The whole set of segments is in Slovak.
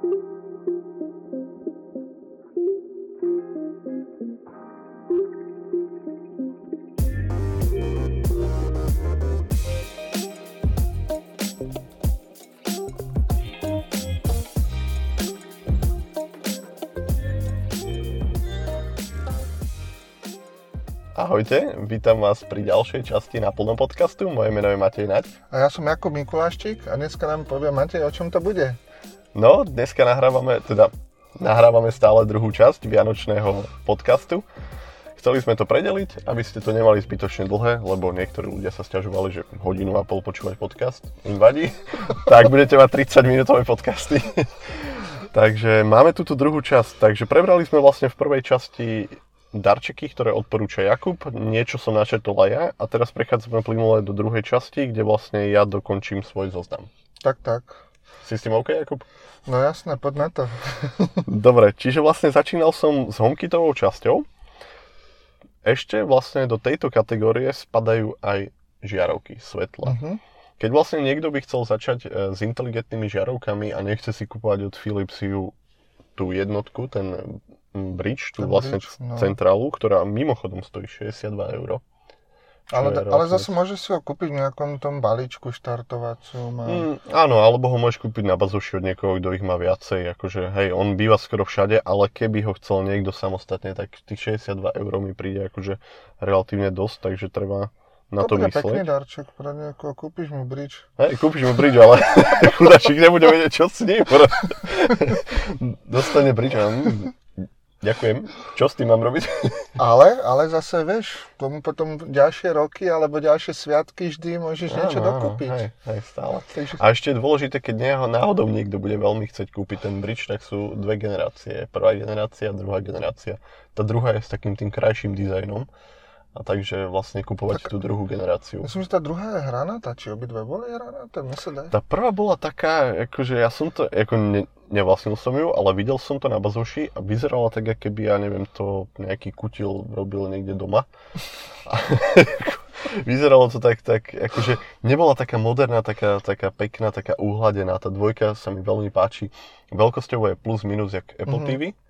Ahojte, vítam vás pri ďalšej časti na plnom podcastu. Moje meno je Matej Naď. A ja som Jakub Mikuláščik a dneska nám povie Matej, o čom to bude. No, dneska nahrávame, teda nahrávame stále druhú časť Vianočného podcastu. Chceli sme to predeliť, aby ste to nemali zbytočne dlhé, lebo niektorí ľudia sa stiažovali, že hodinu a pol počúvať podcast im vadí. tak budete mať 30 minútové podcasty. takže máme tu tú druhú časť. Takže prebrali sme vlastne v prvej časti darčeky, ktoré odporúča Jakub, niečo som načetol aj ja a teraz prechádzame plynule do druhej časti, kde vlastne ja dokončím svoj zoznam. Tak, tak. Si s tým OK, Jakub? No jasné, poď na to. Dobre, čiže vlastne začínal som s homekitovou časťou. Ešte vlastne do tejto kategórie spadajú aj žiarovky, svetla. Uh-huh. Keď vlastne niekto by chcel začať e, s inteligentnými žiarovkami a nechce si kúpovať od Philipsiu tú jednotku, ten bridge, tú vlastne bridge, no. centrálu, ktorá mimochodom stojí 62 eur. Ale, ale zase môžeš si ho kúpiť v nejakom tom balíčku štartovacom. A... Mm, áno, alebo ho môžeš kúpiť na bazoši od niekoho, kto ich má viacej. Akože, hej, on býva skoro všade, ale keby ho chcel niekto samostatne, tak tých 62 eur mi príde akože relatívne dosť, takže treba na to, to myslieť. pekný darček pre niekoho, kúpiš mu bridge. Hej, kúpiš mu bridge, ale chudačík nebude vedieť, čo s ním. Dostane bridge a mm, Ďakujem. Čo s tým mám robiť? ale, ale zase, vieš, tomu potom ďalšie roky alebo ďalšie sviatky vždy môžeš niečo áno, dokúpiť. Áno, hej, hej, stále. A ešte je dôležité, keď neho náhodou niekto bude veľmi chcieť kúpiť ten bridge, tak sú dve generácie. Prvá generácia, druhá generácia. Tá druhá je s takým tým krajším dizajnom. A takže vlastne kupovať tak, tú druhú generáciu. Myslím, že tá druhá je hranatá, či obidve boli sa dá. Tá prvá bola taká, akože ja som to, ako ne, nevlastnil som ju, ale videl som to na bazoši a vyzerala tak, keby, ja neviem, to nejaký kutil robil niekde doma. vyzeralo to tak, tak, akože nebola taká moderná, taká, taká pekná, taká uhladená. Tá dvojka sa mi veľmi páči. Veľkosťou je plus minus jak Apple mm-hmm. TV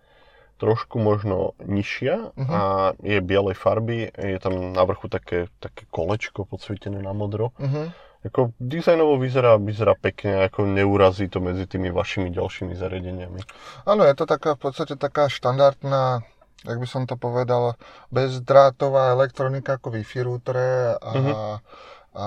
trošku možno nižšia uh-huh. a je bielej farby, je tam na vrchu také, také kolečko podsvietené na modro. Uh-huh. Ako dizajnovo vyzerá, vyzerá pekne, ako neurazí to medzi tými vašimi ďalšími zariadeniami. Áno, je to taká v podstate taká štandardná, jak by som to povedal, bezdrátová elektronika ako Wi-Fi routere a, uh-huh. a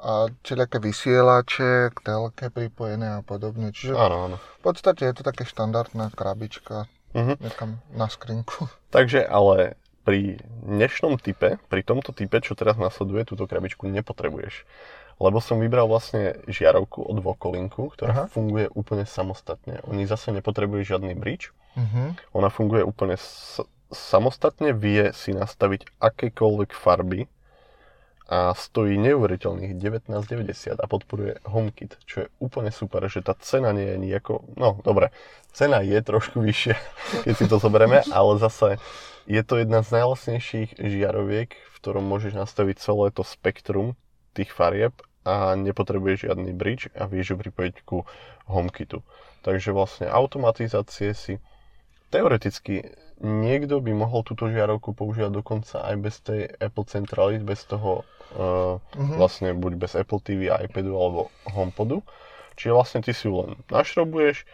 a všelijaké vysielače k telke pripojené a podobne. Čiže áno, áno. v podstate je to také štandardná krabička uh-huh. niekam na skrinku. Takže ale pri dnešnom type, pri tomto type, čo teraz nasleduje, túto krabičku nepotrebuješ. Lebo som vybral vlastne žiarovku od Vokolinku, ktorá Aha. funguje úplne samostatne. Oni zase nepotrebujú žiadny bridge. Uh-huh. Ona funguje úplne s- samostatne, vie si nastaviť akékoľvek farby, a stojí neuveriteľných 19,90 a podporuje HomeKit, čo je úplne super, že tá cena nie je nejako, no dobre, cena je trošku vyššia, keď si to zoberieme, ale zase je to jedna z najlasnejších žiaroviek, v ktorom môžeš nastaviť celé to spektrum tých farieb a nepotrebuješ žiadny bridge a vieš ju pripojiť ku HomeKitu. Takže vlastne automatizácie si teoreticky niekto by mohol túto žiarovku používať dokonca aj bez tej Apple centrály, bez toho uh, uh-huh. vlastne buď bez Apple TV, iPadu alebo HomePodu. Čiže vlastne ty si ju len našrobuješ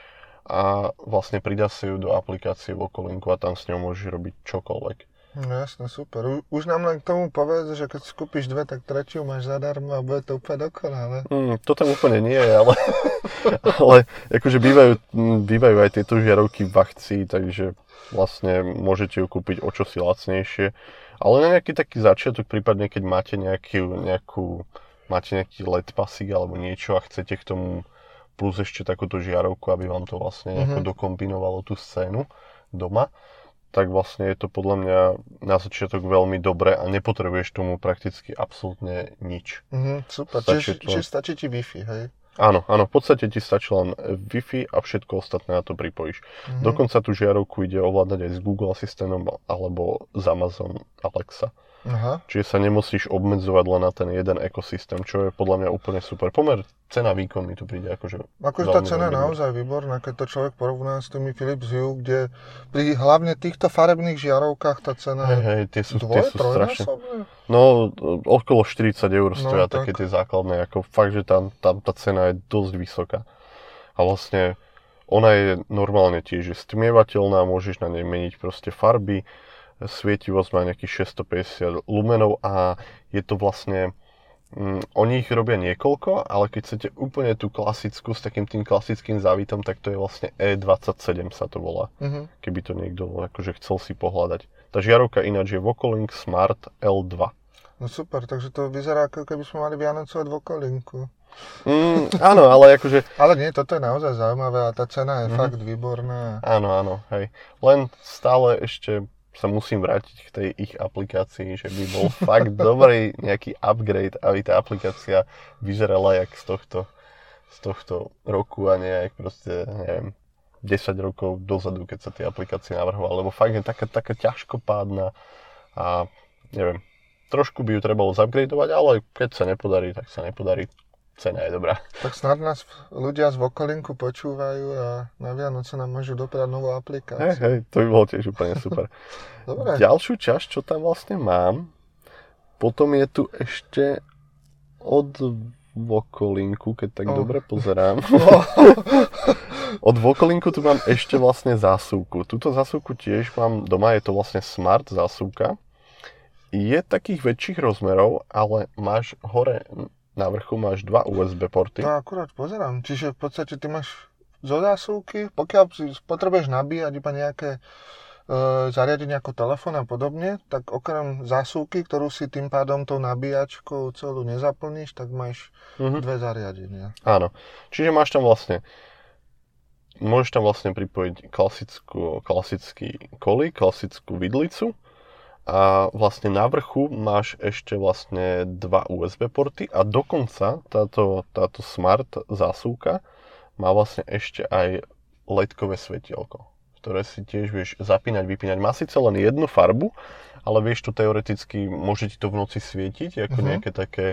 a vlastne pridá si ju do aplikácie v okolinku a tam s ňou môžeš robiť čokoľvek. No jasne, super. U, už nám len k tomu povedz, že keď si kúpiš dve, tak tretiu máš zadarmo a bude to úplne dokonalé. Mm, to tam úplne nie je, ale, ale akože bývajú, bývajú aj tieto žiarovky v akcii, takže vlastne môžete ju kúpiť o čosi lacnejšie. Ale na nejaký taký začiatok, prípadne keď máte nejaký, nejakú, máte nejaký LED pasík alebo niečo a chcete k tomu plus ešte takúto žiarovku, aby vám to vlastne nejako mm-hmm. dokombinovalo tú scénu doma, tak vlastne je to podľa mňa na začiatok veľmi dobre a nepotrebuješ tomu prakticky absolútne nič. Mm-hmm, super, stačí čiže, to... čiže stačí ti Wi-Fi, hej? Áno, áno, v podstate ti stačí len Wi-Fi a všetko ostatné na to pripojíš. Mm-hmm. Dokonca tú žiarovku ide ovládať aj s Google Assistantom alebo z Amazon Alexa. Aha. Čiže sa nemusíš obmedzovať len na ten jeden ekosystém, čo je podľa mňa úplne super. Pomer cena výkon mi tu príde akože Akože tá cena je naozaj výborná, keď to človek porovná s tými Philips Hue, kde pri hlavne týchto farebných žiarovkách tá cena Hej, hej, tie sú, tie dvoj, sú strašne. No, okolo 40 eur No, stoja tak. také tie základné, ako fakt, že tam, tam tá cena je dosť vysoká. A vlastne ona je normálne tiež stmievateľná, môžeš na nej meniť proste farby, svietivosť má nejakých 650 lumenov a je to vlastne, mm, oni ich robia niekoľko, ale keď chcete úplne tú klasickú s takým tým klasickým závitom, tak to je vlastne E27 sa to volá, Mhm. keby to niekto akože chcel si pohľadať. Tá žiarovka ináč je Vocolink Smart L2. No super, takže to vyzerá ako keby sme mali Vianocové dvokolinku. Mm, áno, ale akože, Ale nie, toto je naozaj zaujímavé a tá cena je Mhm. fakt výborná. áno, áno, hej. Len stále ešte sa musím vrátiť k tej ich aplikácii, že by bol fakt dobrý nejaký upgrade, aby tá aplikácia vyzerala jak z tohto, z tohto roku a nie jak proste, neviem, 10 rokov dozadu, keď sa tie aplikácie navrhovali, lebo fakt je taká, taká ťažkopádna a neviem, trošku by ju trebalo zupgradeovať, ale keď sa nepodarí, tak sa nepodarí. Cena je dobrá. Tak snad nás ľudia z Vokolinku počúvajú a na Vianoce nám môžu doprať novú Hej, aplikáciu. hej, to by bolo tiež úplne super. Dobre. Ďalšiu časť, čo tam vlastne mám, potom je tu ešte od Vokolinku, keď tak Oh. dobre pozerám. od Vokolinku tu mám ešte vlastne zásuvku. Túto zásuvku tiež mám doma, je to vlastne smart zásuvka. Je takých väčších rozmerov, ale máš hore na vrchu máš dva USB porty. To akurát pozerám. Čiže v podstate ty máš zo zásuvky, pokiaľ si potrebuješ nabíjať iba nejaké e, zariadenie ako telefón a podobne, tak okrem zásuvky, ktorú si tým pádom tou nabíjačkou celú nezaplníš, tak máš Mhm. dve zariadenia. Áno. Čiže máš tam vlastne môžeš tam vlastne pripojiť klasickú, klasický kolík, klasickú vidlicu a vlastne na vrchu máš ešte vlastne dva USB porty a dokonca táto, táto smart zásuvka má vlastne ešte aj ledkové svetielko, ktoré si tiež vieš zapínať, vypínať. Má síce len jednu farbu, ale vieš to teoreticky, môže ti to v noci svietiť ako Mhm. nejaké také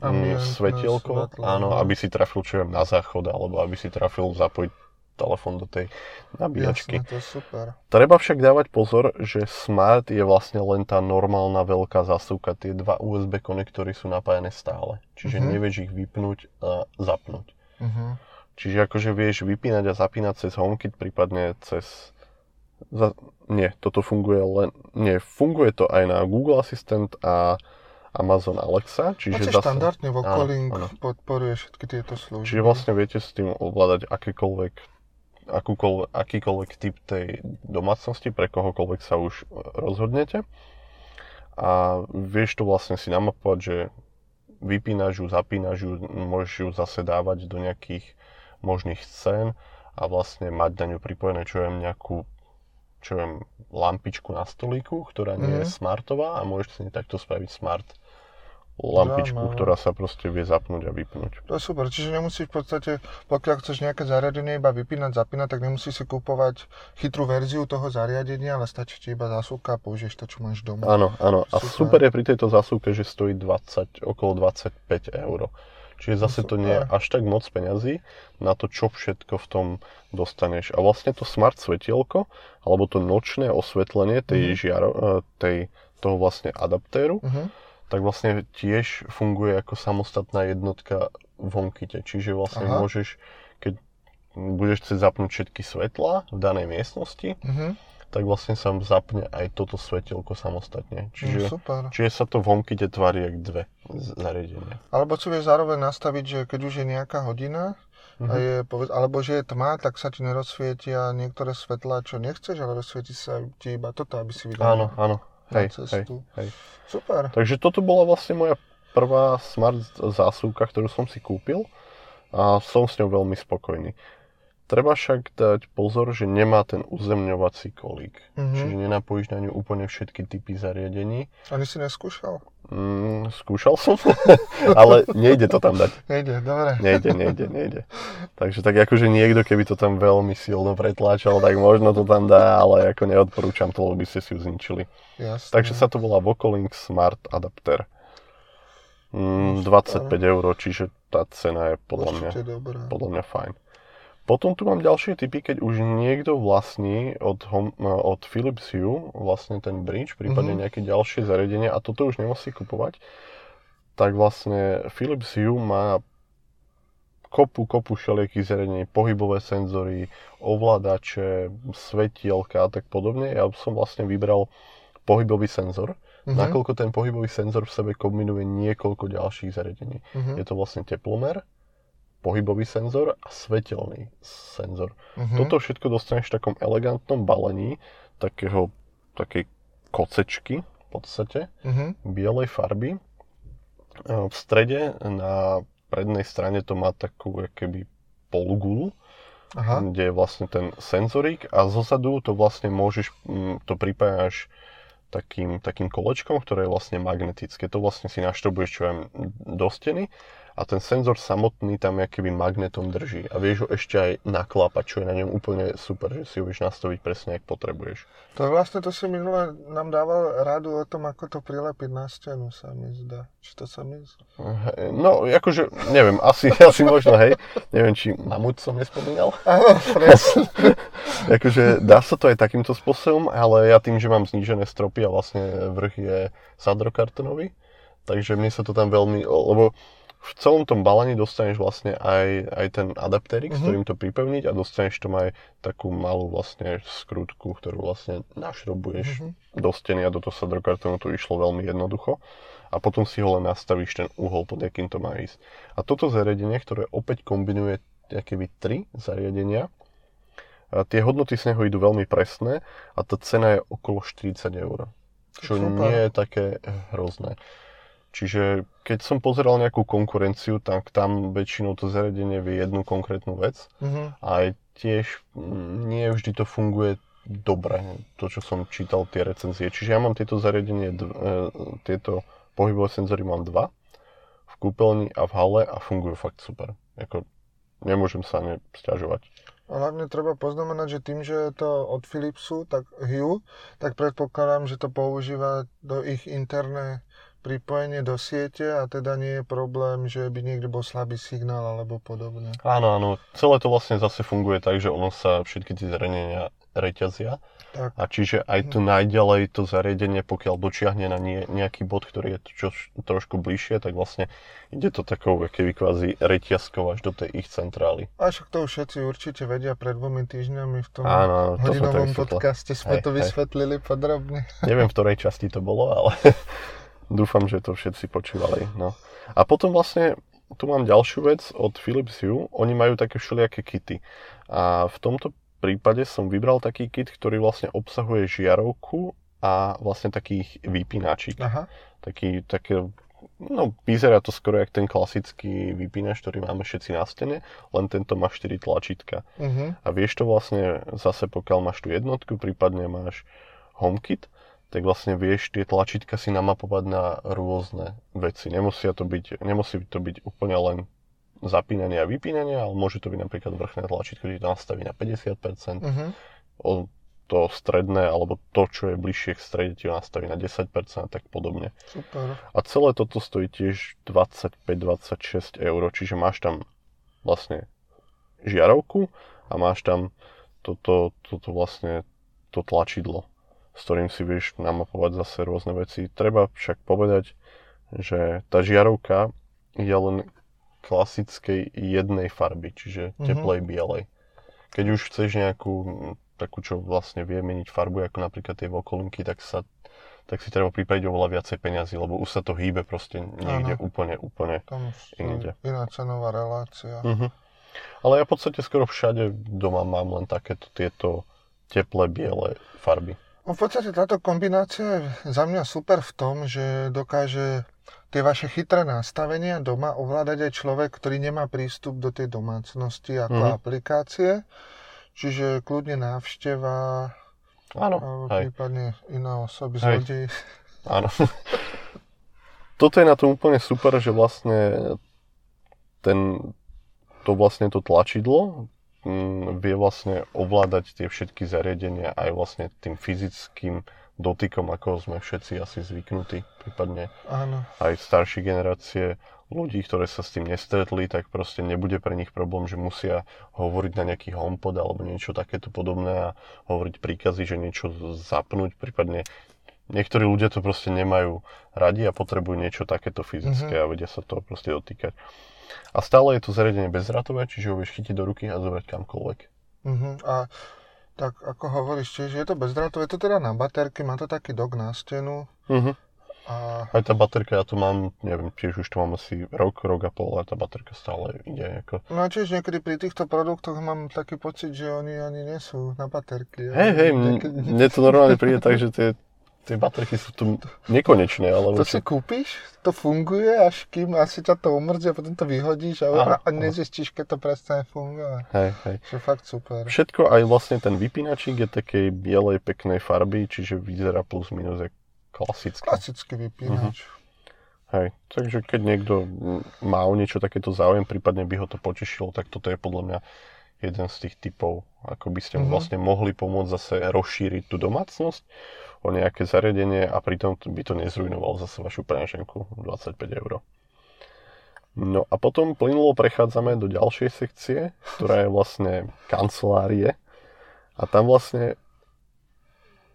Ambientné svetielko, svetlo, áno, no. aby si trafil čo viem, na záchod, alebo aby si trafil zapojiť telefón do tej nabíjačky. Jasné, to je super. Treba však dávať pozor, že Smart je vlastne len tá normálna veľká zásuvka. Tie dva USB konektory sú napájane stále. Čiže Mhm. nevieš ich vypnúť a zapnúť. Uh-huh. Čiže akože vieš vypínať a zapínať cez HomeKit, prípadne cez... Za... Nie, toto funguje len... Nie, funguje to aj na Google Assistant a Amazon Alexa. Čiže zase- štandardne Vokolink áno. podporuje všetky tieto služby. Čiže vlastne viete s tým ovládať akékoľvek, akýkoľvek typ tej domácnosti, pre kohokoľvek sa už rozhodnete. A vieš to vlastne si namapovať, že vypínaš ju, zapínaš ju, môžeš ju zase dávať do nejakých možných scén a vlastne mať na ňu pripojené, čo viem, nejakú čo viem, lampičku na stolíku, ktorá nie je Mhm. smartová a môžeš si takto spraviť smart lampičku, Zaujímavé. ktorá sa proste vie zapnúť a vypnúť. To je super, čiže nemusíš v podstate, pokiaľ chceš nejaké zariadenie iba vypínať, zapínať, tak nemusíš si kupovať chytrú verziu toho zariadenia, ale stačí ti iba zásuvka a použiješ to, čo máš doma. Áno, áno. A Super. je pri tejto zásuvke, že stojí 20, okolo 25 eur. Čiže zase to nie je až tak moc peňazí na to, čo všetko v tom dostaneš. A vlastne to smart svetielko, alebo to nočné osvetlenie tej Mhm. žiaro, e, tej, toho vlastne adaptéru, Uh-huh. Tak vlastne tiež funguje ako samostatná jednotka v HomeKite. Čiže vlastne Aha. môžeš, keď budeš chcieť zapnúť všetky svetlá v danej miestnosti, Uh-huh. tak vlastne sa zapne aj toto svetielko samostatne. Čiže, No, super. čiže sa to v HomeKite tvári jak dve zariadenia. Alebo si vieš zároveň nastaviť, že keď už je nejaká hodina, Mhm. a je, povedz, alebo že je tma, tak sa ti nerozsvietia niektoré svetlá, čo nechceš, ale rozsvieti sa ti iba toto, aby si videl Áno, áno. Na Hej, hej, cestu. hej. Super. Takže toto bola vlastne moja prvá smart zásuvka, ktorú som si kúpil a som s ňou veľmi spokojný. Treba však dať pozor, že nemá ten uzemňovací kolík. Mhm. Čiže nenapojíš na ňu úplne všetky typy zariadení. Ani si neskúšal? Mm, skúšal som, ale nejde to tam dať. Nejde, dobre. Nejde, nejde, nejde. Takže tak akože niekto, keby to tam veľmi silno pretláčal, tak možno to tam dá, ale ako neodporúčam to, lebo by ste si ju zničili. Jasne. Takže sa to volá Vocalink Smart Adapter. Mm, 25 eur, čiže tá cena je podľa mňa, podľa mňa fajn. Potom tu mám ďalšie typy, keď už niekto vlastní od, home, od Philips Hue vlastne ten bridge, prípadne Mhm. nejaké ďalšie zariadenie a toto už nemusí kupovať, tak vlastne Philips Hue má kopu, kopu všelijakých zariadení, pohybové senzory, ovládače, svetielka a tak podobne. Ja som vlastne vybral pohybový senzor, Mhm. nakoľko ten pohybový senzor v sebe kombinuje niekoľko ďalších zariadení. Mhm. Je to vlastne teplomer, pohybový senzor a svetelný senzor. Mhm. Toto všetko dostaneš v takom elegantnom balení, takého, takej kocečky v podstate, Mhm. bielej farby. E, V strede na prednej strane to má takú keby polugulu, Aha. kde je vlastne ten senzorík a zozadu to vlastne môžeš, to pripájaš takým, takým kolečkom, ktoré je vlastne magnetické. To vlastne si naštrbuješ čo viem, do steny a ten senzor samotný tam keby magnetom drží a vieš ho ešte aj naklápať, čo je na ňom úplne super, že si ho vieš nastaviť presne, ak potrebuješ. To vlastne to si minule nám dával rádu o tom, ako to prilepiť na stenu, sa mi zdá. Či to sa mi zdá? No, akože, neviem, asi, asi možno, hej. Neviem, či mamut som nespomínal. Áno, akože dá sa to aj takýmto spôsobom, ale ja tým, že mám znížené stropy a vlastne vrch je sadrokartonový, takže mne sa to tam veľmi, lebo v celom tom balení dostaneš vlastne aj, aj ten adaptérik, s Mhm. ktorým to pripevniť a dostaneš tam aj takú malú vlastne skrutku, ktorú vlastne našrobuješ Mhm. do steny a do toho sadrokartónu to išlo veľmi jednoducho. A potom si ho len nastavíš ten uhol, pod akým to má ísť. A toto zariadenie, ktoré opäť kombinuje keby tri zariadenia, a tie hodnoty z neho idú veľmi presné a tá cena je okolo 40 eur. Čo Super. nie je také hrozné. Čiže keď som pozeral nejakú konkurenciu, tak tam väčšinou to zariadenie vie jednu konkrétnu vec Mhm. a tiež mm, nie vždy to funguje dobre, to čo som čítal tie recenzie. Čiže ja mám tieto zariadenie, e, tieto pohybové senzory mám dva v kúpeľni a v hale a fungujú fakt super. Ako, nemôžem sa ne sťažovať. A hlavne treba poznamenať, že tým, že je to od Philipsu, tak Hue, tak predpokladám, že to používa do ich interné pripojenie do siete a teda nie je problém, že by niekde bol slabý signál alebo podobne. Áno, áno, celé to vlastne zase funguje tak, že ono sa všetky tie zariadenia reťazia Tak. a čiže aj tu najďalej to zariadenie, pokiaľ dočiahne na nie, nejaký bod, ktorý je čo, trošku bližšie, tak vlastne ide to takou keby kvázi reťazkou až do tej ich centrály. A však to už všetci určite vedia pred dvomi týždňami v tom Áno, to sme to hodinovom vysvetlili. podcaste sme Hej, to hej. vysvetlili podrobne. Neviem, v ktorej časti to bolo, ale dúfam, že to všetci počúvali. No. A potom vlastne tu mám ďalšiu vec od Philips Hue. Oni majú také všelijaké kity. A v tomto prípade som vybral taký kit, ktorý vlastne obsahuje žiarovku a vlastne takých vypínačík. Aha, Taký, také, no vyzerá to skoro jak ten klasický vypínač, ktorý máme všetci na stene, len tento má 4 tlačítka. uh-huh. A vieš to vlastne zase, pokiaľ máš tú jednotku, prípadne máš HomeKit, tak vlastne vieš tie tlačítka si namapovať na rôzne veci. Nemusia to byť, nemusí to byť úplne len zapínanie a vypínanie, ale môže to byť napríklad vrchné tlačítko, kde to nastaví na 50%, Uh-huh. o to stredné alebo to, čo je bližšie k strede, ti ho nastaví na 10% a tak podobne. Super. A celé toto stojí tiež 25-26 eur, čiže máš tam vlastne žiarovku a máš tam toto, toto vlastne to tlačidlo, s ktorým si vieš namapovať zase rôzne veci. Treba však povedať, že tá žiarovka je len klasickej jednej farby, čiže Mhm. teplej bielej. Keď už chceš nejakú takú, čo vlastne vie meniť farbu, ako napríklad tie vokolinky, tak sa tak si treba pripraviť oveľa viacej peňazí, lebo už sa to hýbe proste niekde Áno. úplne, úplne. Tam Inde. iná cenová relácia. Mhm. Ale ja v podstate skoro všade doma mám len takéto tieto teplé biele farby. No v podstate táto kombinácia je za mňa super v tom, že dokáže tie vaše chytré nastavenia doma ovládať aj človek, ktorý nemá prístup do tej domácnosti ako Mhm. aplikácie. Čiže kľudne návšteva, Áno, hej, prípadne iná osoby, zlodej. áno. toto je na tom úplne super, že vlastne ten, to vlastne to tlačidlo vie vlastne ovládať tie všetky zariadenia aj vlastne tým fyzickým dotykom, ako sme všetci asi zvyknutí, prípadne Áno. aj staršie generácie ľudí, ktoré sa s tým nestretli, tak proste nebude pre nich problém, že musia hovoriť na nejaký homepod alebo niečo takéto podobné a hovoriť príkazy, že niečo zapnúť, prípadne niektorí ľudia to proste nemajú radi a potrebujú niečo takéto fyzické mm-hmm. a vedia sa toho proste dotýkať. A stále je to zariadenie bezdrátové, čiže ho vieš chytiť do ruky a zobrať kamkoľvek. Uh-huh. A tak ako hovoríš tiež, je to bezdrátové, je to teda na baterky, má to taký dok na stenu. Uh-huh. A Aj tá baterka, ja tu mám, neviem, tiež už to mám asi rok, rok a pol a tá baterka stále ide ako... no a tiež niekedy pri týchto produktoch mám taký pocit, že oni ani nie sú na baterky. Hej, hej, Niekedy- mne to normálne príde tak, že tie, tie baterky sú tu nekonečné, ale To si kúpiš, to funguje, až kým asi ťa to umrdí a potom to vyhodíš a, a, a nezistíš, keď to prestane fungovať. Hej, hej. Čo je fakt super. Všetko, aj vlastne ten vypínačík je takej bielej, peknej farby, čiže vyzerá plus minus jak klasický. Klasický vypínač. Hej, takže keď niekto má o niečo takéto záujem, prípadne by ho to potešilo, tak toto je podľa mňa jeden z tých typov, ako by ste mu Mhm. vlastne mohli pomôcť zase rozšíriť tú domácnosť o nejaké zariadenie a pritom by to nezrujnovalo zase vašu peňaženku 25 eur. No a potom plynulo prechádzame do ďalšej sekcie, ktorá je vlastne kancelárie a tam vlastne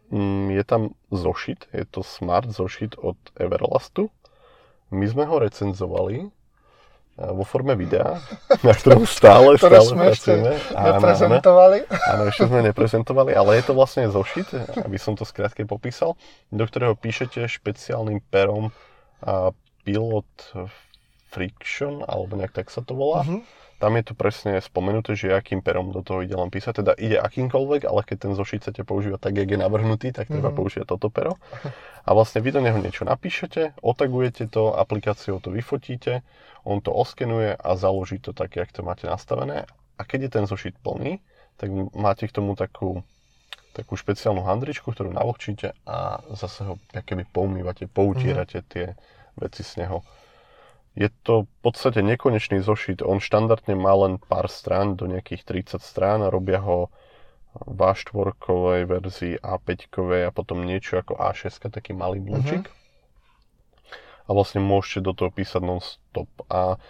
mm, je tam zošit, je to smart zošit od Everlastu. My sme ho recenzovali vo forme videa, na ktorom stále, stále sme pracujeme. Áno, áno. neprezentovali. Áno, ešte sme neprezentovali, ale je to vlastne zošit, aby som to skrátke popísal, do ktorého píšete špeciálnym perom a Pilot Friction, alebo nejak tak sa to volá. Mhm. Tam je to presne spomenuté, že akým perom do toho ide len písať. Teda ide akýmkoľvek, ale keď ten zošit chcete používať tak, jak je navrhnutý, tak treba Mhm. používať toto pero. A vlastne vy do neho niečo napíšete, otagujete to, aplikáciou to vyfotíte, on to oskenuje a založí to tak, jak to máte nastavené. A keď je ten zošit plný, tak máte k tomu takú, takú špeciálnu handričku, ktorú navlhčíte a zase ho keby poumývate, poutírate tie veci z neho. Je to v podstate nekonečný zošit. On štandardne má len pár strán, do nejakých 30 strán a robia ho v A4 verzii, A5 a potom niečo ako A6, taký malý blúčik. A vlastne môžete do toho písať non-stop. A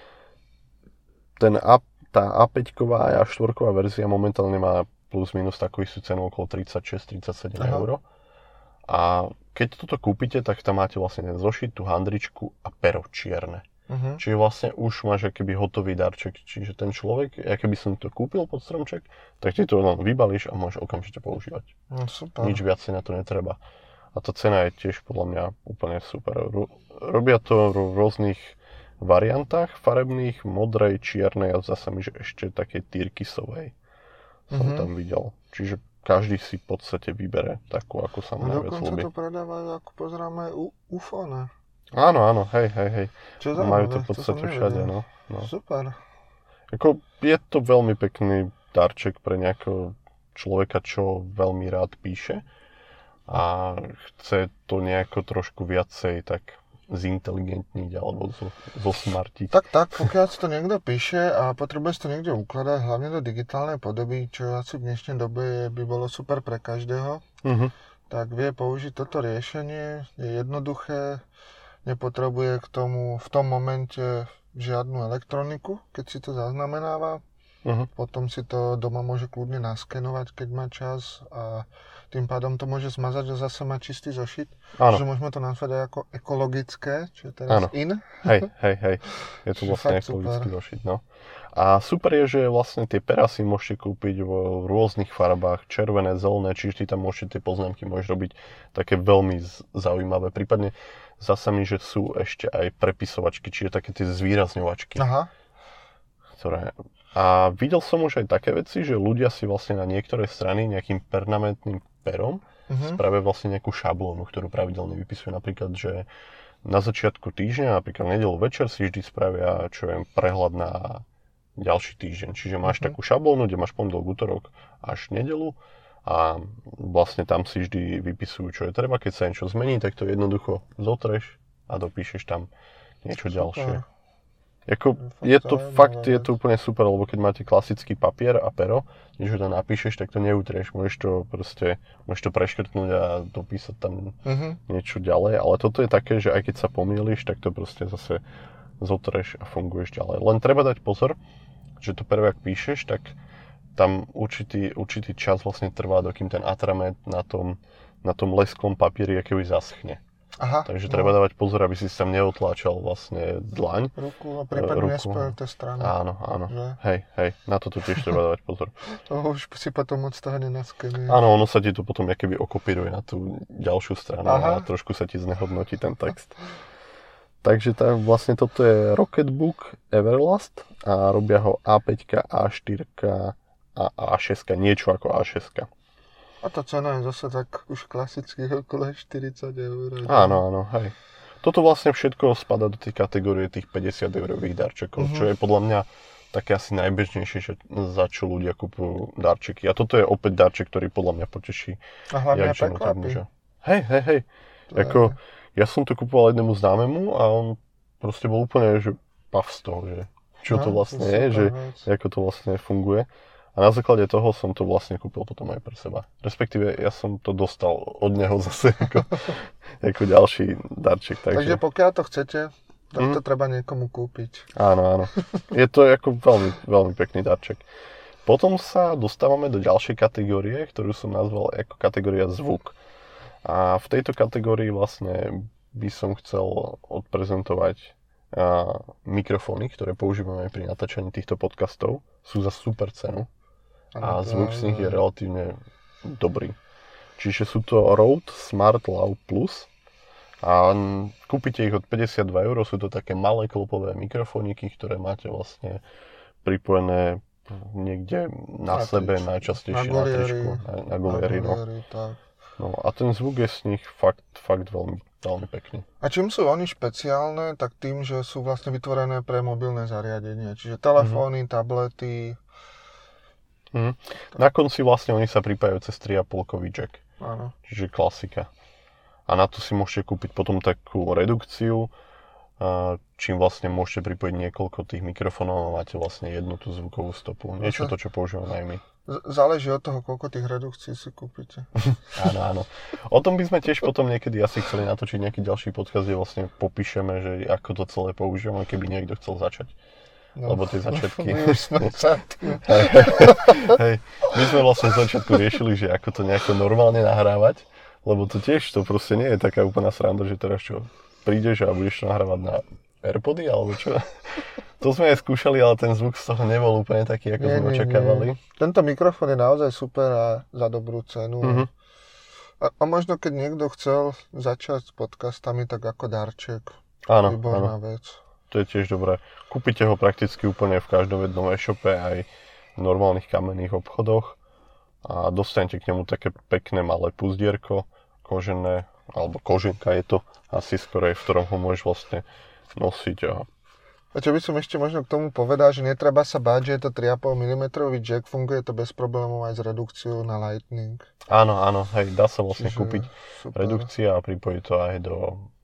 ten A, tá A5 a A4 verzia momentálne má plus minus takú istú cenu okolo 36-37 Aha. eur. A keď toto kúpite, tak tam máte vlastne ten zošit, tú handričku a pero čierne. Mhm. Čiže vlastne už máš keby hotový darček. Čiže ten človek, ja keby som to kúpil pod stromček, tak ty to len vybalíš a môžeš okamžite používať. No, super. Nič viac na to netreba. A tá cena je tiež podľa mňa úplne super. Ro- Robia to v rôznych variantách farebných, modrej, čiernej a zase mi, že ešte takej tyrkysovej som Mhm. tam videl. Čiže každý si v podstate vybere takú, ako sa mu najviac ľúbi. to predávajú, ako pozeráme, u, ufone. Áno, áno, hej, hej, hej. Čo Majú to v zaujímavé, podstate som všade, no. no. Super. Ako, je to veľmi pekný darček pre nejakého človeka, čo veľmi rád píše a chce to nejako trošku viacej tak zinteligentniť alebo zo, zosmartiť. Tak, tak, pokiaľ si to niekto píše a potrebuje si to niekde ukladať, hlavne do digitálnej podoby, čo asi v dnešnej dobe by bolo super pre každého, Mhm. tak vie použiť toto riešenie, je jednoduché, nepotrebuje k tomu v tom momente žiadnu elektroniku, keď si to zaznamenáva. Mhm. Potom si to doma môže kľudne naskenovať, keď má čas a tým pádom to môže zmazať a zase má čistý zošit. Áno, Že môžeme to nazvať aj ako ekologické, čo je teraz Áno. in. hej, hej, hej. Je to Čiže vlastne ekologický super. zošit, no. A super je, že vlastne tie pera si môžete kúpiť v rôznych farbách, červené, zelené, čiže ty tam môžete tie poznámky môžeš robiť také veľmi zaujímavé. Prípadne zasa mi, že sú ešte aj prepisovačky, čiže také tie zvýrazňovačky. Aha, ktoré... A videl som už aj také veci, že ľudia si vlastne na niektoré strany nejakým permanentným perom mhm. spravia vlastne nejakú šablónu, ktorú pravidelne vypisujú. Napríklad, že na začiatku týždňa, napríklad v nedelu večer si vždy spravia, čo viem, prehľad na ďalší týždeň. Čiže máš Mhm. takú šablónu, kde máš pondelok, útorok až nedelu a vlastne tam si vždy vypisujú, čo je treba. Keď sa niečo zmení, tak to jednoducho zotreš, a dopíšeš tam niečo Super. ďalšie. Jako, je to fakt, je to úplne super, lebo keď máte klasický papier a pero, niečo tam napíšeš, tak to neutrieš, môžeš to proste, môžeš to preškrtnúť a dopísať tam Mhm. niečo ďalej, ale toto je také, že aj keď sa pomýliš, tak to proste zase zotreš a funguješ ďalej. Len treba dať pozor, že to prvé, ak píšeš, tak tam určitý, určitý čas vlastne trvá, dokým ten atrament na tom, na tom lesklom papieri akoby zaschne. Aha. Takže no. treba dávať pozor, aby si tam neotláčal vlastne dlaň. Ruku a prípadne ruku. nespojilte strany. Áno, áno. Že? Hej, hej, na toto tiež treba dávať pozor. To už si potom moc toho nenaskenuje. Áno, ono sa ti to potom keby okopíruje na tú ďalšiu stranu Aha. a trošku sa ti znehodnotí ten text. Takže tá, vlastne toto je Rocketbook Everlast a robia ho A5, A4 a A6, niečo ako A6. A tá cena je zase tak už klasických okolo 40 eur. Áno, áno, hej. Toto vlastne všetko spada do tej kategórie tých 50 eurových darčekov, Mhm. čo je podľa mňa také asi najbežnejšie, že za čo ľudia kupujú darčeky. A toto je opäť darček, ktorý podľa mňa poteší A hlavne prekvapí. muža. Hej, hej, hej. To je- Ako, ja som to kupoval jednému známemu a on proste bol úplne, že pav z toho, že čo to No, vlastne to je, super že vec. ako to vlastne funguje. A na základe toho som to vlastne kúpil potom aj pre seba. Respektíve ja som to dostal od neho zase ako, ako ďalší darček. Takže Takže, pokiaľ to chcete, tak Mhm. to treba niekomu kúpiť. áno, áno. Je to ako veľmi, veľmi pekný darček. Potom sa dostávame do ďalšej kategórie, ktorú som nazval ako kategória zvuk. A v tejto kategórii vlastne by som chcel odprezentovať mikrofóny, ktoré používame pri natáčaní týchto podcastov. Sú za super cenu a zvuk z nich je relatívne dobrý. Čiže sú to Rode Smart Lav Plus a kúpite ich od 52 eur, sú to také malé klopové mikrofóniky, ktoré máte vlastne pripojené niekde na, Na sebe, tričku. najčastejšie Na na, tričku, na, na golieri, no. tak. no. A ten zvuk je z nich fakt, fakt veľmi, veľmi pekný. A čím sú oni špeciálne, tak tým, že sú vlastne vytvorené pre mobilné zariadenie. Čiže telefóny, tablety, Mhm. Na konci vlastne oni sa pripájajú cez 3,5 jack. áno. čiže klasika. A na to si môžete kúpiť potom takú redukciu, čím vlastne môžete pripojiť niekoľko tých mikrofónov a máte vlastne jednu tú zvukovú stopu. Niečo to, čo používame aj my. Záleží od toho, koľko tých redukcií si kúpite. Áno, áno. O tom by sme tiež potom niekedy asi chceli natočiť nejaký ďalší podcast, kde vlastne popíšeme, že ako to celé používame, keby niekto chcel začať. No. Lebo tie začiatky... My už sme sa tým. Hej, my sme vlastne z začiatku riešili, že ako to nejako normálne nahrávať, lebo to tiež to proste nie je taká úplná sranda, že teraz čo, prídeš a budeš nahrávať na Airpody, alebo čo? To sme aj skúšali, ale ten zvuk z toho nebol úplne taký, ako Nie, sme nie, očakávali. nie. Tento mikrofón je naozaj super a za dobrú cenu. Mhm. A, a možno keď niekto chcel začať s podcastami, tak ako darček. Áno, áno, Výborná vec. To je tiež dobré. Kúpite ho prakticky úplne v každom jednom e-shope, aj v normálnych kamenných obchodoch a dostanete k nemu také pekné malé puzdierko, kožené, alebo koženka je to asi skorej, v ktorom ho môžeš vlastne nosiť a A čo by som ešte možno k tomu povedal, že netreba sa báť, že je to 3,5 mm jack, funguje to bez problémov aj s redukciou na Lightning. Áno, áno, hej, dá sa vlastne Čiže kúpiť super. redukcia a pripojiť to aj do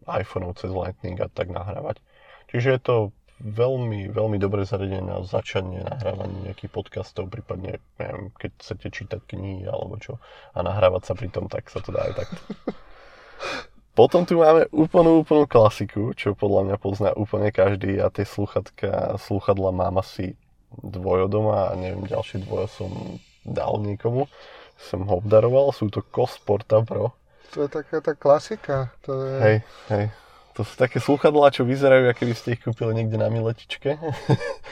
iPhoneov cez Lightning a tak nahrávať. Čiže je to veľmi, veľmi dobré zariadenie na začanie nahrávania nejakých podcastov, prípadne, neviem, keď chcete čítať knihy alebo čo a nahrávať sa pri tom, tak sa to dá aj takto. Potom tu máme úplnú, úplnú klasiku, čo podľa mňa pozná úplne každý a tie sluchatka, sluchadla mám asi dvojo doma a neviem, ďalší dvojo som dal niekomu. Som ho obdaroval, sú to Cosporta Pro. To je taká tá klasika. To je... Hej, hej. To sú také sluchadlá, čo vyzerajú, ako keby ste ich kúpili niekde na miletičke.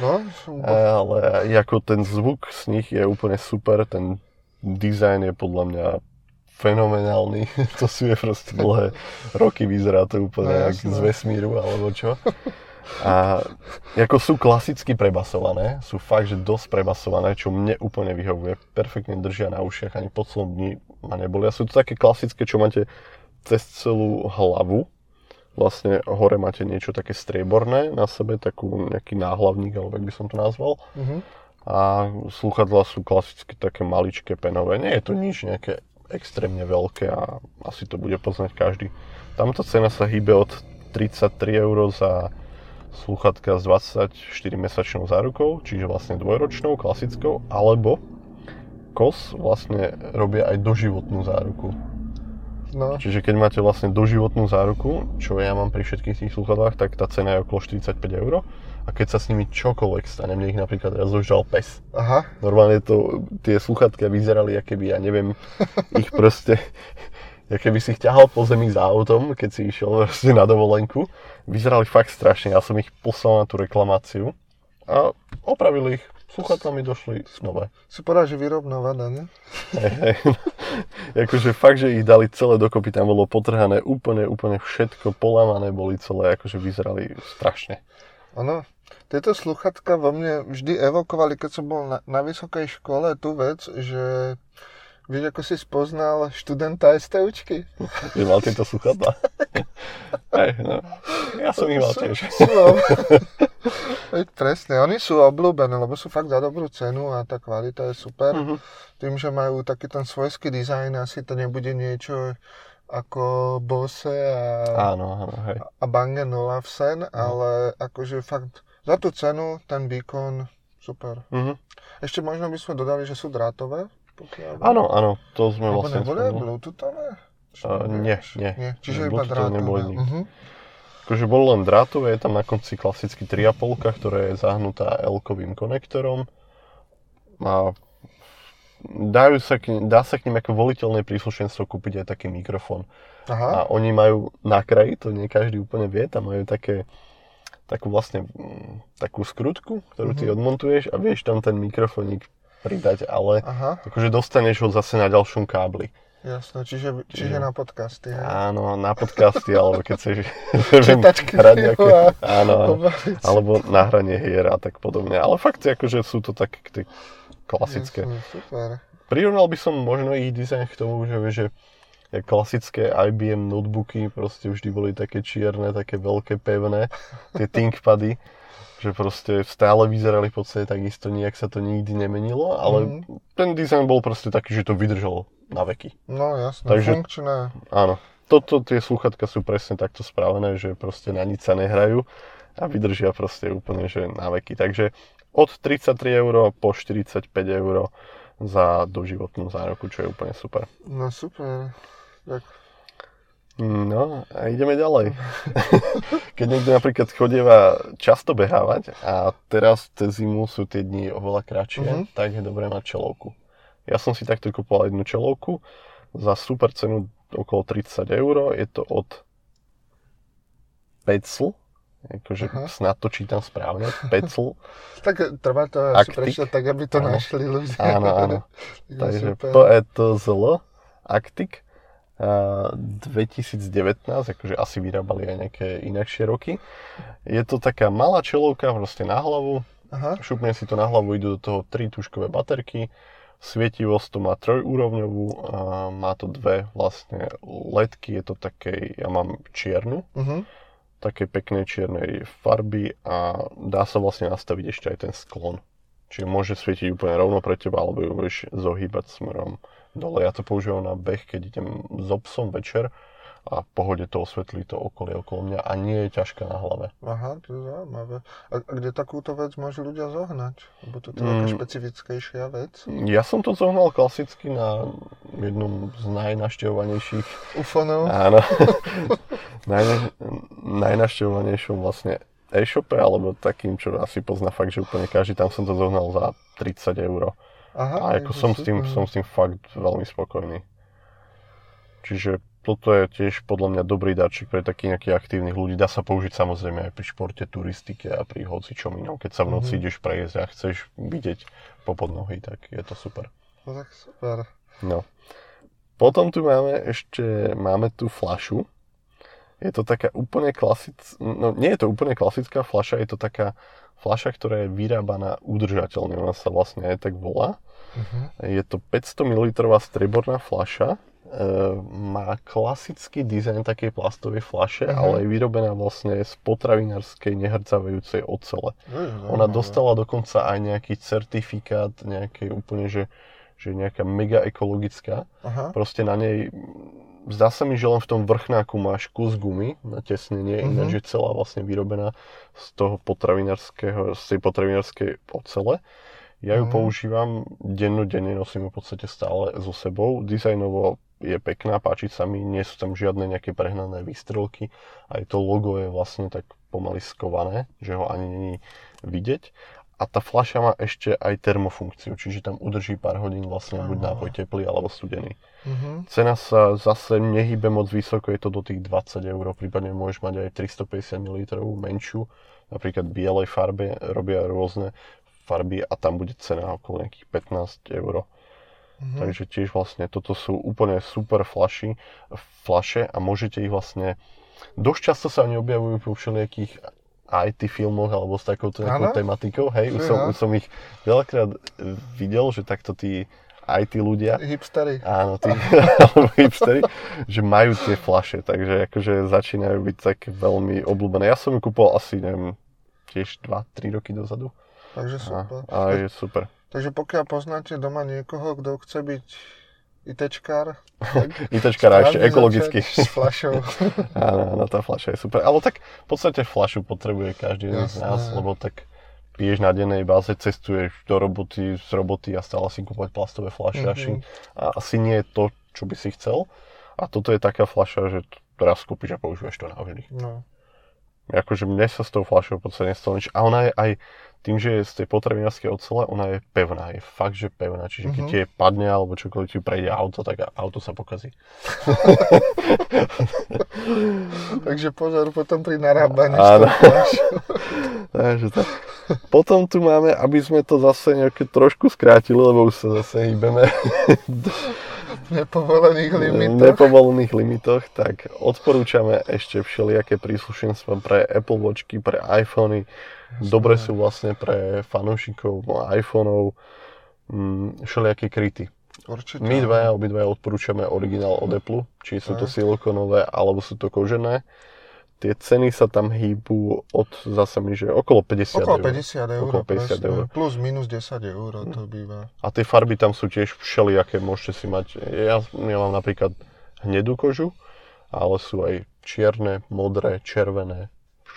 No. Ale ako ten zvuk z nich je úplne super, ten dizajn je podľa mňa fenomenálny. to sú je proste dlhé roky, vyzerá to úplne No, z vesmíru alebo čo. A ako sú klasicky prebasované, sú fakt, že dosť prebasované, čo mne úplne vyhovuje. Perfektne držia na ušiach, ani po celom dni ma nebolia. Sú to také klasické, čo máte cez celú hlavu. Vlastne hore máte niečo také strieborné na sebe, takú nejaký náhlavník, alebo jak by som to nazval. Mhm. A sluchadla sú klasicky také maličké penové. Nie je to nič nejaké extrémne veľké a asi to bude poznať každý. Tamto cena sa hýbe od 33 eur za sluchatka s 24-mesačnou zárukou, čiže vlastne dvojročnou, klasickou, alebo KOS vlastne robia aj doživotnú záruku. No. Čiže keď máte vlastne doživotnú záruku, čo ja mám pri všetkých tých sluchadlách, tak tá cena je okolo 45 eur. A keď sa s nimi čokoľvek stane, mne ich napríklad raz zožral pes. Aha. Normálne to, tie sluchatka vyzerali, aké by, ja neviem, ich proste, aké by si ich ťahal po zemi za autom, keď si išiel proste na dovolenku. Vyzerali fakt strašne, ja som ich poslal na tú reklamáciu a opravili ich Sluchatka mi došli nové. Si povedal, že výrobná vada, ne? Hej, hej. akože fakt, že ich dali celé dokopy, tam bolo potrhané úplne, úplne všetko, polamané boli celé, akože vyzerali strašne. Ono, tieto sluchatka vo mne vždy evokovali, keď som bol na, na vysokej škole, tú vec, že Vieš, ako si spoznal študenta STUčky? Že mal tieto sluchadla? Hej, no. Ja som ich mal tiež. Presne, oni sú obľúbené, lebo sú fakt za dobrú cenu a tá kvalita je super. Uh-huh. Tým, že majú taký ten svojský dizajn, asi to nebude niečo ako Bose a, áno, áno, hej. a Bang Olufsen, uh-huh. ale akože fakt za tú cenu, ten výkon, super. Uh-huh. Ešte možno by sme dodali, že sú drátové. Áno, áno, to sme Lebo vlastne... neboli aj bluetoothové? Uh, nie, nie, nie. Čiže iba drátové. Uh-huh. Akože bolo len drátové, je tam na konci klasicky 3,5, ktorá je zahnutá L-kovým konektorom. A dajú sa k, dá sa k ním ako voliteľné príslušenstvo kúpiť aj taký mikrofón. Aha. A oni majú na kraji, to nie každý úplne vie, tam majú také takú vlastne takú skrutku, ktorú ty mhm. odmontuješ a vieš tam ten mikrofónik pridať, ale Aha. akože dostaneš ho zase na ďalšom kábli. Jasné, čiže, čiže na podcasty. Hej? Áno, na podcasty, alebo keď chceš hrať nejaké, áno, alebo nahranie hier a tak podobne. Ale fakt, akože sú to tak tie klasické. Jasné, super. Prirovnal by som možno ich dizajn k tomu, že, že klasické IBM notebooky proste vždy boli také čierne, také veľké, pevné, tie ThinkPady že proste stále vyzerali v podstate takisto, nejak sa to nikdy nemenilo, ale mm. ten dizajn bol proste taký, že to vydržalo na veky. No jasné, Takže, funkčné. Áno, toto, tie sluchatka sú presne takto spravené, že proste na nič sa nehrajú a vydržia proste úplne, že na veky. Takže od 33 eur po 45 eur za doživotnú zároku, čo je úplne super. No super. Tak No a ideme ďalej. Keď niekto napríklad chodieva často behávať a teraz cez zimu sú tie dni oveľa kratšie, mm-hmm. tak je dobré mať čelovku. Ja som si takto kúpoval jednu čelovku za super cenu okolo 30 eur. Je to od Pecl, akože Aha. snad to čítam správne, Pecl. tak treba to asi prečítať tak, aby to áno. našli ľudia. Áno, áno. Takže P-E-T-Z-L, Actic 2019, akože asi vyrábali aj nejaké inakšie roky. Je to taká malá čelovka proste na hlavu, Aha. šupne si to na hlavu, idú do toho tri tuškové baterky, svietivosť to má trojúrovňovú, a má to dve vlastne ledky, je to také, ja mám čiernu, uh-huh. také peknej čiernej farby a dá sa vlastne nastaviť ešte aj ten sklon. Čiže môže svietiť úplne rovno pre teba, alebo ju budeš zohýbať smerom dole. Ja to používam na beh, keď idem s obsom večer a v pohode to osvetlí to okolie okolo mňa a nie je ťažká na hlave. Aha, to je zaujímavé. A, a kde takúto vec môžu ľudia zohnať? Lebo to je taká mm, špecifickejšia vec. Ja som to zohnal klasicky na jednom z najnaštevovanejších... Ufonov? Áno. Najna, najnaštevovanejšom vlastne e-shope, alebo takým, čo asi pozná fakt, že úplne každý, tam som to zohnal za 30 eur. Aha, a ako som s, tým, som s tým fakt veľmi spokojný. Čiže toto je tiež podľa mňa dobrý dáčik pre takých nejakých aktívnych ľudí. Dá sa použiť samozrejme aj pri športe, turistike a pri hocičom inom. Keď sa v noci mm-hmm. ideš prejsť a chceš vidieť popod nohy, tak je to super. No tak super. No. Potom tu máme ešte, máme tu flašu. Je to taká úplne klasická, no nie je to úplne klasická fľaša, je to taká fľaša, ktorá je vyrábaná udržateľne, ona sa vlastne aj tak volá. Uh-huh. Je to 500 ml streborná fľaša, e, má klasický dizajn takej plastovej fľaše, uh-huh. ale je vyrobená vlastne z potravinárskej nehrdzavajúcej ocele. Uh-huh. Ona dostala dokonca aj nejaký certifikát, nejaký úplne, že, že nejaká mega ekologická. Uh-huh. Proste na nej zdá sa mi, že len v tom vrchnáku máš kus gumy na tesnenie, mm-hmm. ináč je celá vlastne vyrobená z toho potravinárskeho, z tej potravinárskej ocele. Ja ju mm. používam dennodenne, nosím ju v podstate stále so sebou. Dizajnovo je pekná, páči sa mi, nie sú tam žiadne nejaké prehnané výstrelky. Aj to logo je vlastne tak pomaly skované, že ho ani není vidieť. A tá fľaša má ešte aj termofunkciu, čiže tam udrží pár hodín vlastne buď nápoj teplý alebo studený. Uh-huh. Cena sa zase nehybe moc vysoko, je to do tých 20 eur, prípadne môžeš mať aj 350 ml menšiu, napríklad bielej farbe, robia rôzne farby a tam bude cena okolo nejakých 15 eur. Uh-huh. Takže tiež vlastne toto sú úplne super flaši, flaše a môžete ich vlastne dosť často sa oni objavujú po všelijakých IT filmoch alebo s takouto nejakou tematikou, hej, už som, už som ich veľakrát videl, že takto tí IT ľudia. Hipstery. Áno, tí alebo hipstery, že majú tie flaše, takže akože začínajú byť tak veľmi obľúbené. Ja som ju kúpol asi, neviem, tiež 2-3 roky dozadu. Takže super. A, a je super. Takže pokiaľ poznáte doma niekoho, kto chce byť ITčkár. ITčkár a ešte ekologicky. S flašou. áno, áno, tá flaša je super. Ale tak v podstate flašu potrebuje každý z nás, lebo tak piješ na dennej báze, cestuješ do roboty, z roboty a stále si kúpať plastové flaše. Mm-hmm. A asi nie je to, čo by si chcel. A toto je taká flaša, že teraz kúpiš a používaš to navždy. No. Akože mne sa s tou flašou v podstate nestalo nič. A ona je aj tým, že je z tej potravinárskej ocele, ona je pevná, je fakt, že pevná. Čiže keď mm-hmm. ti padne alebo čokoľvek ti prejde auto, tak auto sa pokazí. Takže pozor potom pri narábaní. Takže tak. Potom tu máme, aby sme to zase nejaké trošku skrátili, lebo už sa zase hýbeme nepovolených limitoch. nepovolených limitoch, tak odporúčame ešte všelijaké príslušenstva pre Apple Watchky, pre iPhony, Dobre sú vlastne pre fanúšikov iPhoneov mm, všelijaké kryty. Určite. My dvaja, obidvaja odporúčame originál od Apple, či sú to silikonové alebo sú to kožené. Tie ceny sa tam hýbu od zase mi, že okolo 50 okolo 50 eur. Okolo 50 eur. Plus minus 10 eur to býva. A tie farby tam sú tiež všelijaké, môžete si mať. Ja, ja mám napríklad hnedú kožu, ale sú aj čierne, modré, červené,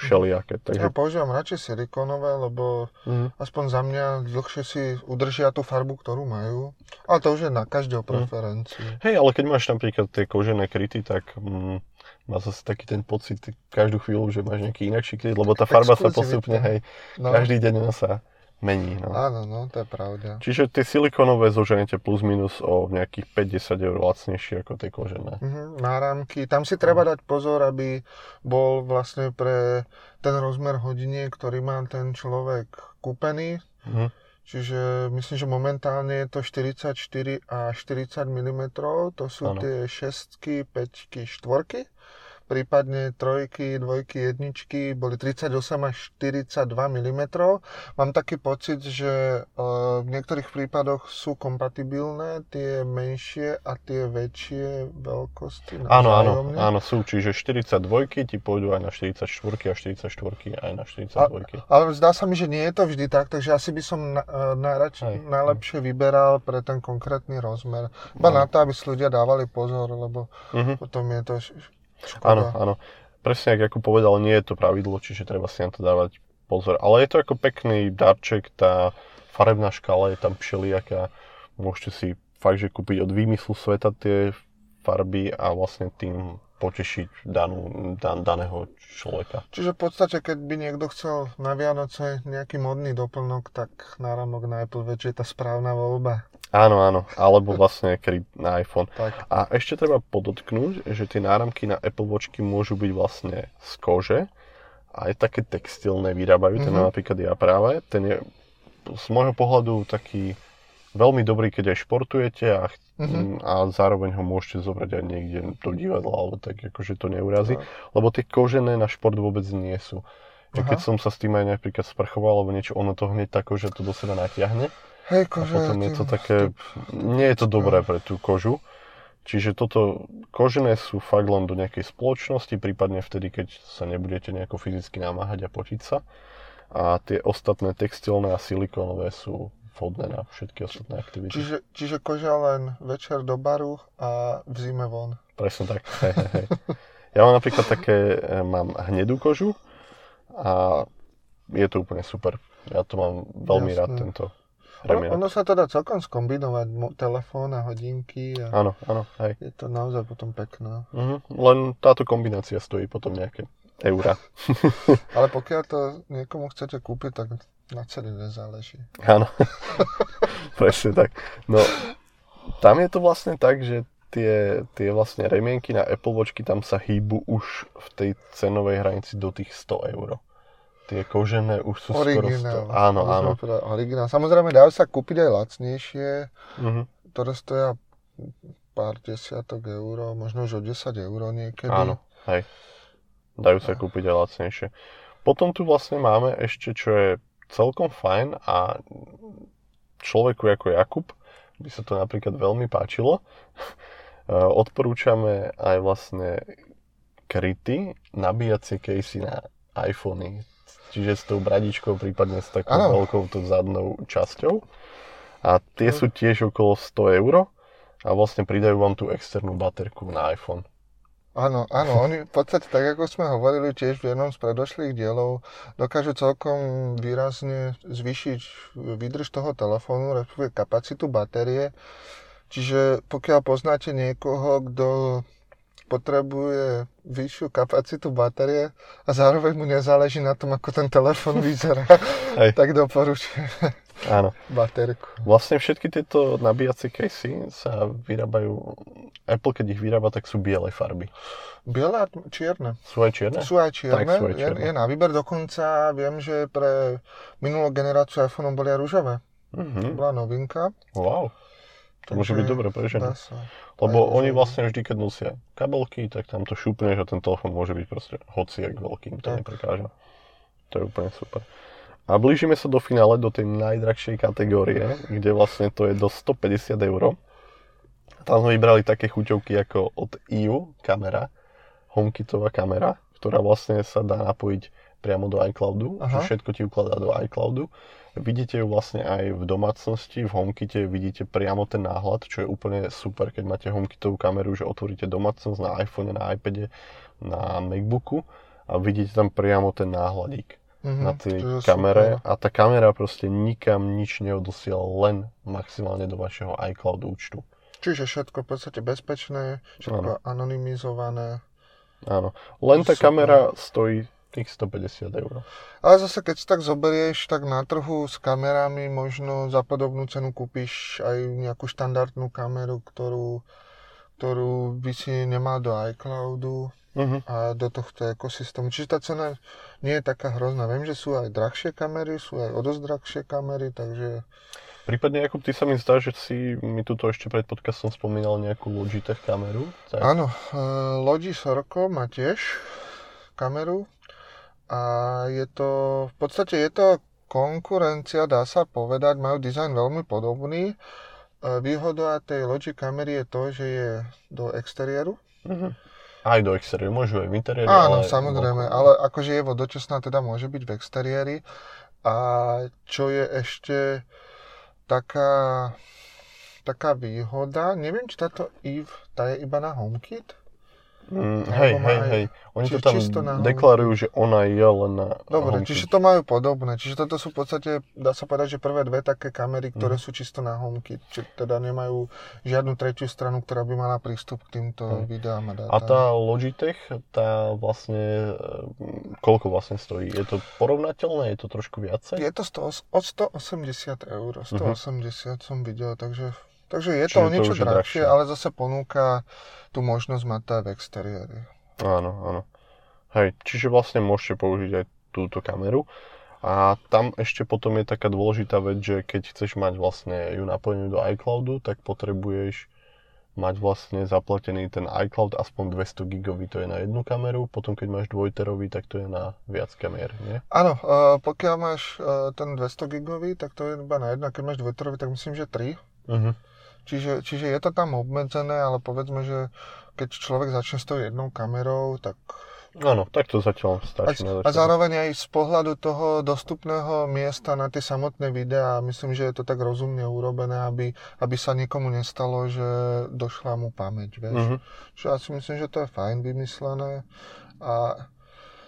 všelijaké. Takže... Ja používam radšej silikonové, lebo mm. aspoň za mňa dlhšie si udržia tú farbu, ktorú majú. Ale to už je na každého mhm. preferencii. Mm. Hej, ale keď máš napríklad tie kožené kryty, tak mm, má zase taký ten pocit každú chvíľu, že máš nejaký inakší kryt, lebo tá farba sa postupne, hej, no. každý deň sa mení. No. Áno, no, to je pravda. Čiže tie silikonové zoženete plus minus o nejakých 50 eur lacnejšie ako tie kožené. Uh-huh, náramky, tam si treba dať pozor, aby bol vlastne pre ten rozmer hodiniek, ktorý má ten človek kúpený. Uh-huh. Čiže myslím, že momentálne je to 44 a 40 mm, to sú ano. tie šestky, peťky, štvorky prípadne trojky, dvojky, jedničky boli 38 až 42 mm. Mám taký pocit, že e, v niektorých prípadoch sú kompatibilné tie menšie a tie väčšie veľkosti. Áno, áno, áno, sú. Čiže 42 ti pôjdu aj na 44 a 44 aj na 42. A, ale zdá sa mi, že nie je to vždy tak, takže asi by som na, e, najrač, najlepšie vyberal pre ten konkrétny rozmer. Iba no. na to, aby si ľudia dávali pozor, lebo uh-huh. potom je to Škoda. Áno, áno. Presne ako povedal, nie je to pravidlo, čiže treba si na to dávať pozor. Ale je to ako pekný darček, tá farebná škala je tam všelijaká. Môžete si fakt, že kúpiť od výmyslu sveta tie farby a vlastne tým potešiť danú, dan, daného človeka. Čiže v podstate, keď by niekto chcel na Vianoce nejaký modný doplnok, tak náramok na Apple Watch je tá správna voľba. Áno, áno, alebo vlastne kedy na iPhone. Tak. A ešte treba podotknúť, že tie náramky na Apple Watchky môžu byť vlastne z kože, aj také textilné vyrábajú, mm-hmm. ten mhm. napríklad ja práve, ten je z môjho pohľadu taký veľmi dobrý, keď aj športujete a, mm-hmm. a zároveň ho môžete zobrať aj niekde do divadla, alebo tak akože to neurazí, no. lebo tie kožené na šport vôbec nie sú. Aha. Keď som sa s tým aj napríklad sprchoval, alebo niečo, ono to hneď tako, že to do seba natiahne. Hej, kože, a potom je to také, nie je to dobré pre tú kožu. Čiže toto kožené sú fakt len do nejakej spoločnosti, prípadne vtedy, keď sa nebudete nejako fyzicky namáhať a potiť sa. A tie ostatné textilné a silikónové sú vhodné na všetky ostatné aktivity. Čiže, čiže koža len večer do baru a v zime von. Presne tak. Hej, hej, hej. Ja mám napríklad také, e, mám hnedú kožu a je to úplne super. Ja to mám veľmi Jasne. rád, tento remiak. Ono, ono sa to dá celkom skombinovať, mo- telefón a hodinky. A áno, áno, hej. Je to naozaj potom pekné. Uh-huh. Len táto kombinácia stojí potom nejaké eurá. Ale pokiaľ to niekomu chcete kúpiť, tak na celý nezáleží. Áno, presne tak. No, tam je to vlastne tak, že tie, tie vlastne remienky na Apple Watchky tam sa hýbu už v tej cenovej hranici do tých 100 eur. Tie kožené už sú originál, skoro 100. Áno, áno. Originál. Samozrejme dajú sa kúpiť aj lacnejšie, uh-huh. ktoré stoja pár desiatok eur, možno už o 10 eur niekedy. Áno, hej. Dajú sa kúpiť aj lacnejšie. Potom tu vlastne máme ešte, čo je celkom fajn a človeku ako Jakub by sa to napríklad veľmi páčilo. Odporúčame aj vlastne kryty nabíjacie casey na iPhony. Čiže s tou bradičkou, prípadne s takou ano. veľkou zadnou časťou. A tie no. sú tiež okolo 100 eur a vlastne pridajú vám tú externú baterku na iPhone. Áno, áno, oni v podstate, tak ako sme hovorili tiež v jednom z predošlých dielov, dokážu celkom výrazne zvýšiť výdrž toho telefónu, respektíve kapacitu batérie. Čiže pokiaľ poznáte niekoho, kto potrebuje vyššiu kapacitu batérie a zároveň mu nezáleží na tom, ako ten telefón vyzerá, tak doporučujem. Áno. Baterku. Vlastne všetky tieto nabíjacie casey sa vyrábajú, Apple keď ich vyrába, tak sú biele farby. Biele a čierne. Sú aj čierne? Sú aj čierne. Tak sú aj čierne. Je, je na výber, dokonca viem, že pre minulú generáciu iPhone boli aj rúžové. Mm-hmm. To bola novinka. Wow. To môže byť dobre pre ženy. Lebo aj oni vlastne vždy, keď nosia kabelky, tak tam to šúpne, že ten telefón môže byť proste hociak veľkým, to tak. neprekáža. To je úplne super. A blížime sa do finále, do tej najdrahšej kategórie, kde vlastne to je do 150 eur. Tam sme vybrali také chuťovky ako od EU kamera, HomeKitová kamera, ktorá vlastne sa dá napojiť priamo do iCloudu, Aha. že všetko ti ukladá do iCloudu. Vidíte ju vlastne aj v domácnosti, v HomeKite vidíte priamo ten náhľad, čo je úplne super, keď máte HomeKitovú kameru, že otvoríte domácnosť na iPhone, na iPade, na MacBooku a vidíte tam priamo ten náhľadík mm-hmm, na tej kamere super. a tá kamera proste nikam nič neodosiela, len maximálne do vašeho iCloud účtu. Čiže všetko v podstate bezpečné, všetko ano. anonymizované. Áno, len tá super. kamera stojí tých 150 eur. Ale zase, keď si tak zoberieš, tak na trhu s kamerami možno za podobnú cenu kúpiš aj nejakú štandardnú kameru, ktorú, ktorú by si nemal do iCloudu uh-huh. a do tohto ekosystému. Čiže tá cena nie je taká hrozná. Viem, že sú aj drahšie kamery, sú aj o dosť drahšie kamery, takže... Prípadne, Jakub, ty sa mi zdá, že si mi tuto ešte pred podcastom spomínal nejakú Logitech kameru. Tak? Áno, uh, Logi Sorko má tiež kameru a je to, v podstate je to konkurencia, dá sa povedať, majú dizajn veľmi podobný. Uh, výhoda tej Logi kamery je to, že je do exteriéru. Uh-huh. Aj do exteriéru, môžu aj v interiéri. Áno, ale... samozrejme, ale akože je vodočasná, teda môže byť v exteriéri. A čo je ešte taká, taká výhoda, neviem, či táto Eve, tá je iba na HomeKit? Mm, hej, hej, hej. Oni to tam deklarujú, že ona je len na Dobre, HomeKit. čiže to majú podobné. Čiže toto sú v podstate, dá sa povedať, že prvé dve také kamery, ktoré mm. sú čisto na HomeKit. Čiže teda nemajú žiadnu tretiu stranu, ktorá by mala prístup k týmto hej. videám a dátam. A tá Logitech, tá vlastne, e, koľko vlastne stojí? Je to porovnateľné? Je to trošku viacej? Je to 100, od 180 eur. 180 mm-hmm. som videl, takže Takže je to o niečo to drahšie, drahšie, ale zase ponúka tú možnosť mať to aj v exteriéri. Áno, áno. Hej, čiže vlastne môžete použiť aj túto kameru. A tam ešte potom je taká dôležitá vec, že keď chceš mať vlastne ju napojenú do iCloudu, tak potrebuješ mať vlastne zaplatený ten iCloud aspoň 200 gigový, to je na jednu kameru, potom keď máš dvojterový, tak to je na viac kamier, nie? Áno, uh, pokiaľ máš uh, ten 200 gigový, tak to je iba na jednu, a keď máš dvojterový, tak myslím, že 3. Uh-huh. Čiže, čiže je to tam obmedzené, ale povedzme, že keď človek začne s tou jednou kamerou, tak Áno, tak to zatiaľ stačí. A, a zároveň aj z pohľadu toho dostupného miesta na tie samotné videá, myslím, že je to tak rozumne urobené, aby, aby sa nikomu nestalo, že došla mu pamäť, vieš. Uh-huh. Čo ja si myslím, že to je fajn vymyslené. A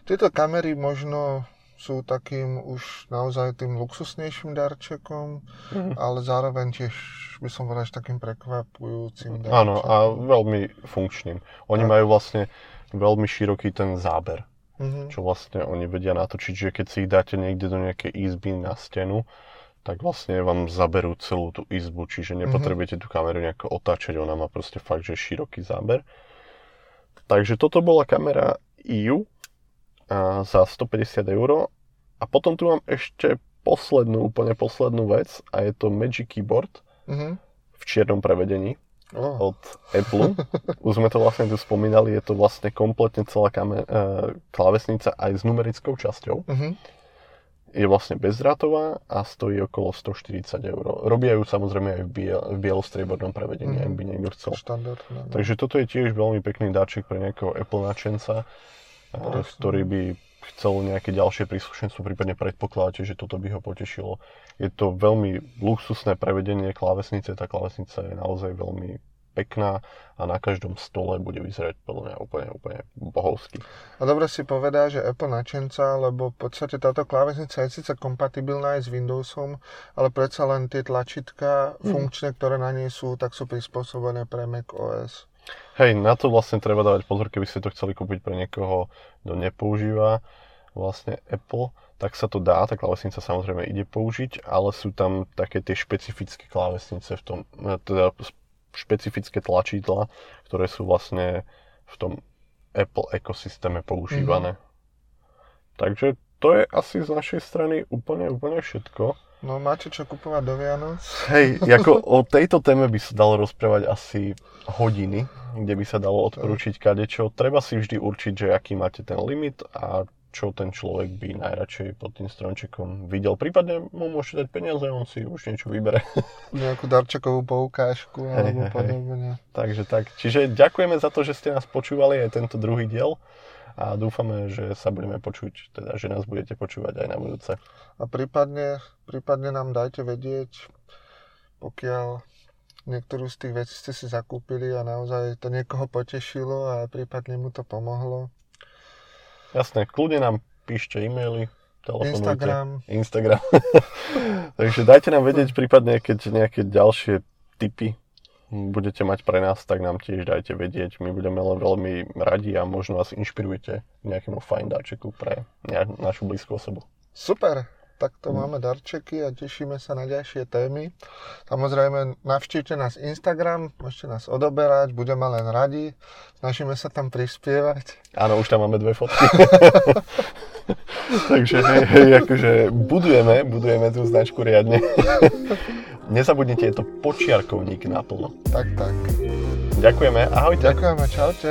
tieto kamery možno sú takým už naozaj tým luxusnejším darčekom, uh-huh. ale zároveň tiež by som povedal, takým prekvapujúcim darčekom. Áno, a veľmi funkčným. Oni a... majú vlastne veľmi široký ten záber. Mm-hmm. Čo vlastne oni vedia natočiť, že keď si ich dáte niekde do nejakej izby na stenu, tak vlastne vám zaberú celú tú izbu, čiže mhm. nepotrebujete tú kameru nejako otáčať, ona má proste fakt, že široký záber. Takže toto bola kamera EU za 150 eur. A potom tu mám ešte poslednú, úplne poslednú vec a je to Magic Keyboard mm-hmm. v čiernom prevedení oh. od Apple. Už sme to vlastne tu spomínali, je to vlastne kompletne celá kamer, uh, klávesnica aj s numerickou časťou. Uh-huh. Je vlastne bezdrátová a stojí okolo 140 eur. Robia ju samozrejme aj v, biel, v bielostriebornom prevedení, uh-huh. ak by niekto chcel. Štandard, no. Takže toto je tiež veľmi pekný dáček pre nejakého Apple načenca, uh, ktorý by chcel nejaké ďalšie príslušenstvo, prípadne predpokladáte, že toto by ho potešilo. Je to veľmi luxusné prevedenie klávesnice, tá klávesnica je naozaj veľmi pekná a na každom stole bude vyzerať podľa mňa úplne, úplne bohovsky. A dobre si povedá, že Apple načenca, lebo v podstate táto klávesnica je síce kompatibilná aj s Windowsom, ale predsa len tie tlačítka mm. funkčné, ktoré na nej sú, tak sú prispôsobené pre Mac OS. Hej, na to vlastne treba dávať pozor, keby ste to chceli kúpiť pre niekoho, kto nepoužíva vlastne Apple, tak sa to dá, tá klávesnica samozrejme ide použiť, ale sú tam také tie špecifické klávesnice v tom, teda špecifické tlačidla, ktoré sú vlastne v tom Apple ekosystéme používané. Mm-hmm. Takže to je asi z našej strany úplne, úplne všetko. No máte čo kupovať do Vianoc? Hej, ako o tejto téme by sa dalo rozprávať asi hodiny, kde by sa dalo odporúčiť kadečo. Treba si vždy určiť, že aký máte ten limit a čo ten človek by najradšej pod tým stromčekom videl. Prípadne mu môžete dať peniaze, on si už niečo vybere. Nejakú darčekovú poukážku alebo hej, podobne. Takže tak. Čiže ďakujeme za to, že ste nás počúvali aj tento druhý diel a dúfame, že sa budeme počuť, teda že nás budete počúvať aj na budúce. A prípadne, prípadne nám dajte vedieť, pokiaľ niektorú z tých vecí ste si zakúpili a naozaj to niekoho potešilo a prípadne mu to pomohlo Jasné, kľudne nám píšte e-maily, telefonujte. Instagram. Instagram. Takže dajte nám vedieť prípadne, keď nejaké ďalšie tipy budete mať pre nás, tak nám tiež dajte vedieť. My budeme len veľmi radi a možno vás inšpirujete nejakému fajn dáčeku pre našu blízku osobu. Super takto mm. máme darčeky a tešíme sa na ďalšie témy. Samozrejme, navštívte nás Instagram, môžete nás odoberať, budeme len radi, snažíme sa tam prispievať. Áno, už tam máme dve fotky. Takže hej, hej, akože budujeme, budujeme tú značku riadne. Nezabudnite, je to počiarkovník naplno. Tak, tak. Ďakujeme, ahojte. Ďakujeme, čaute.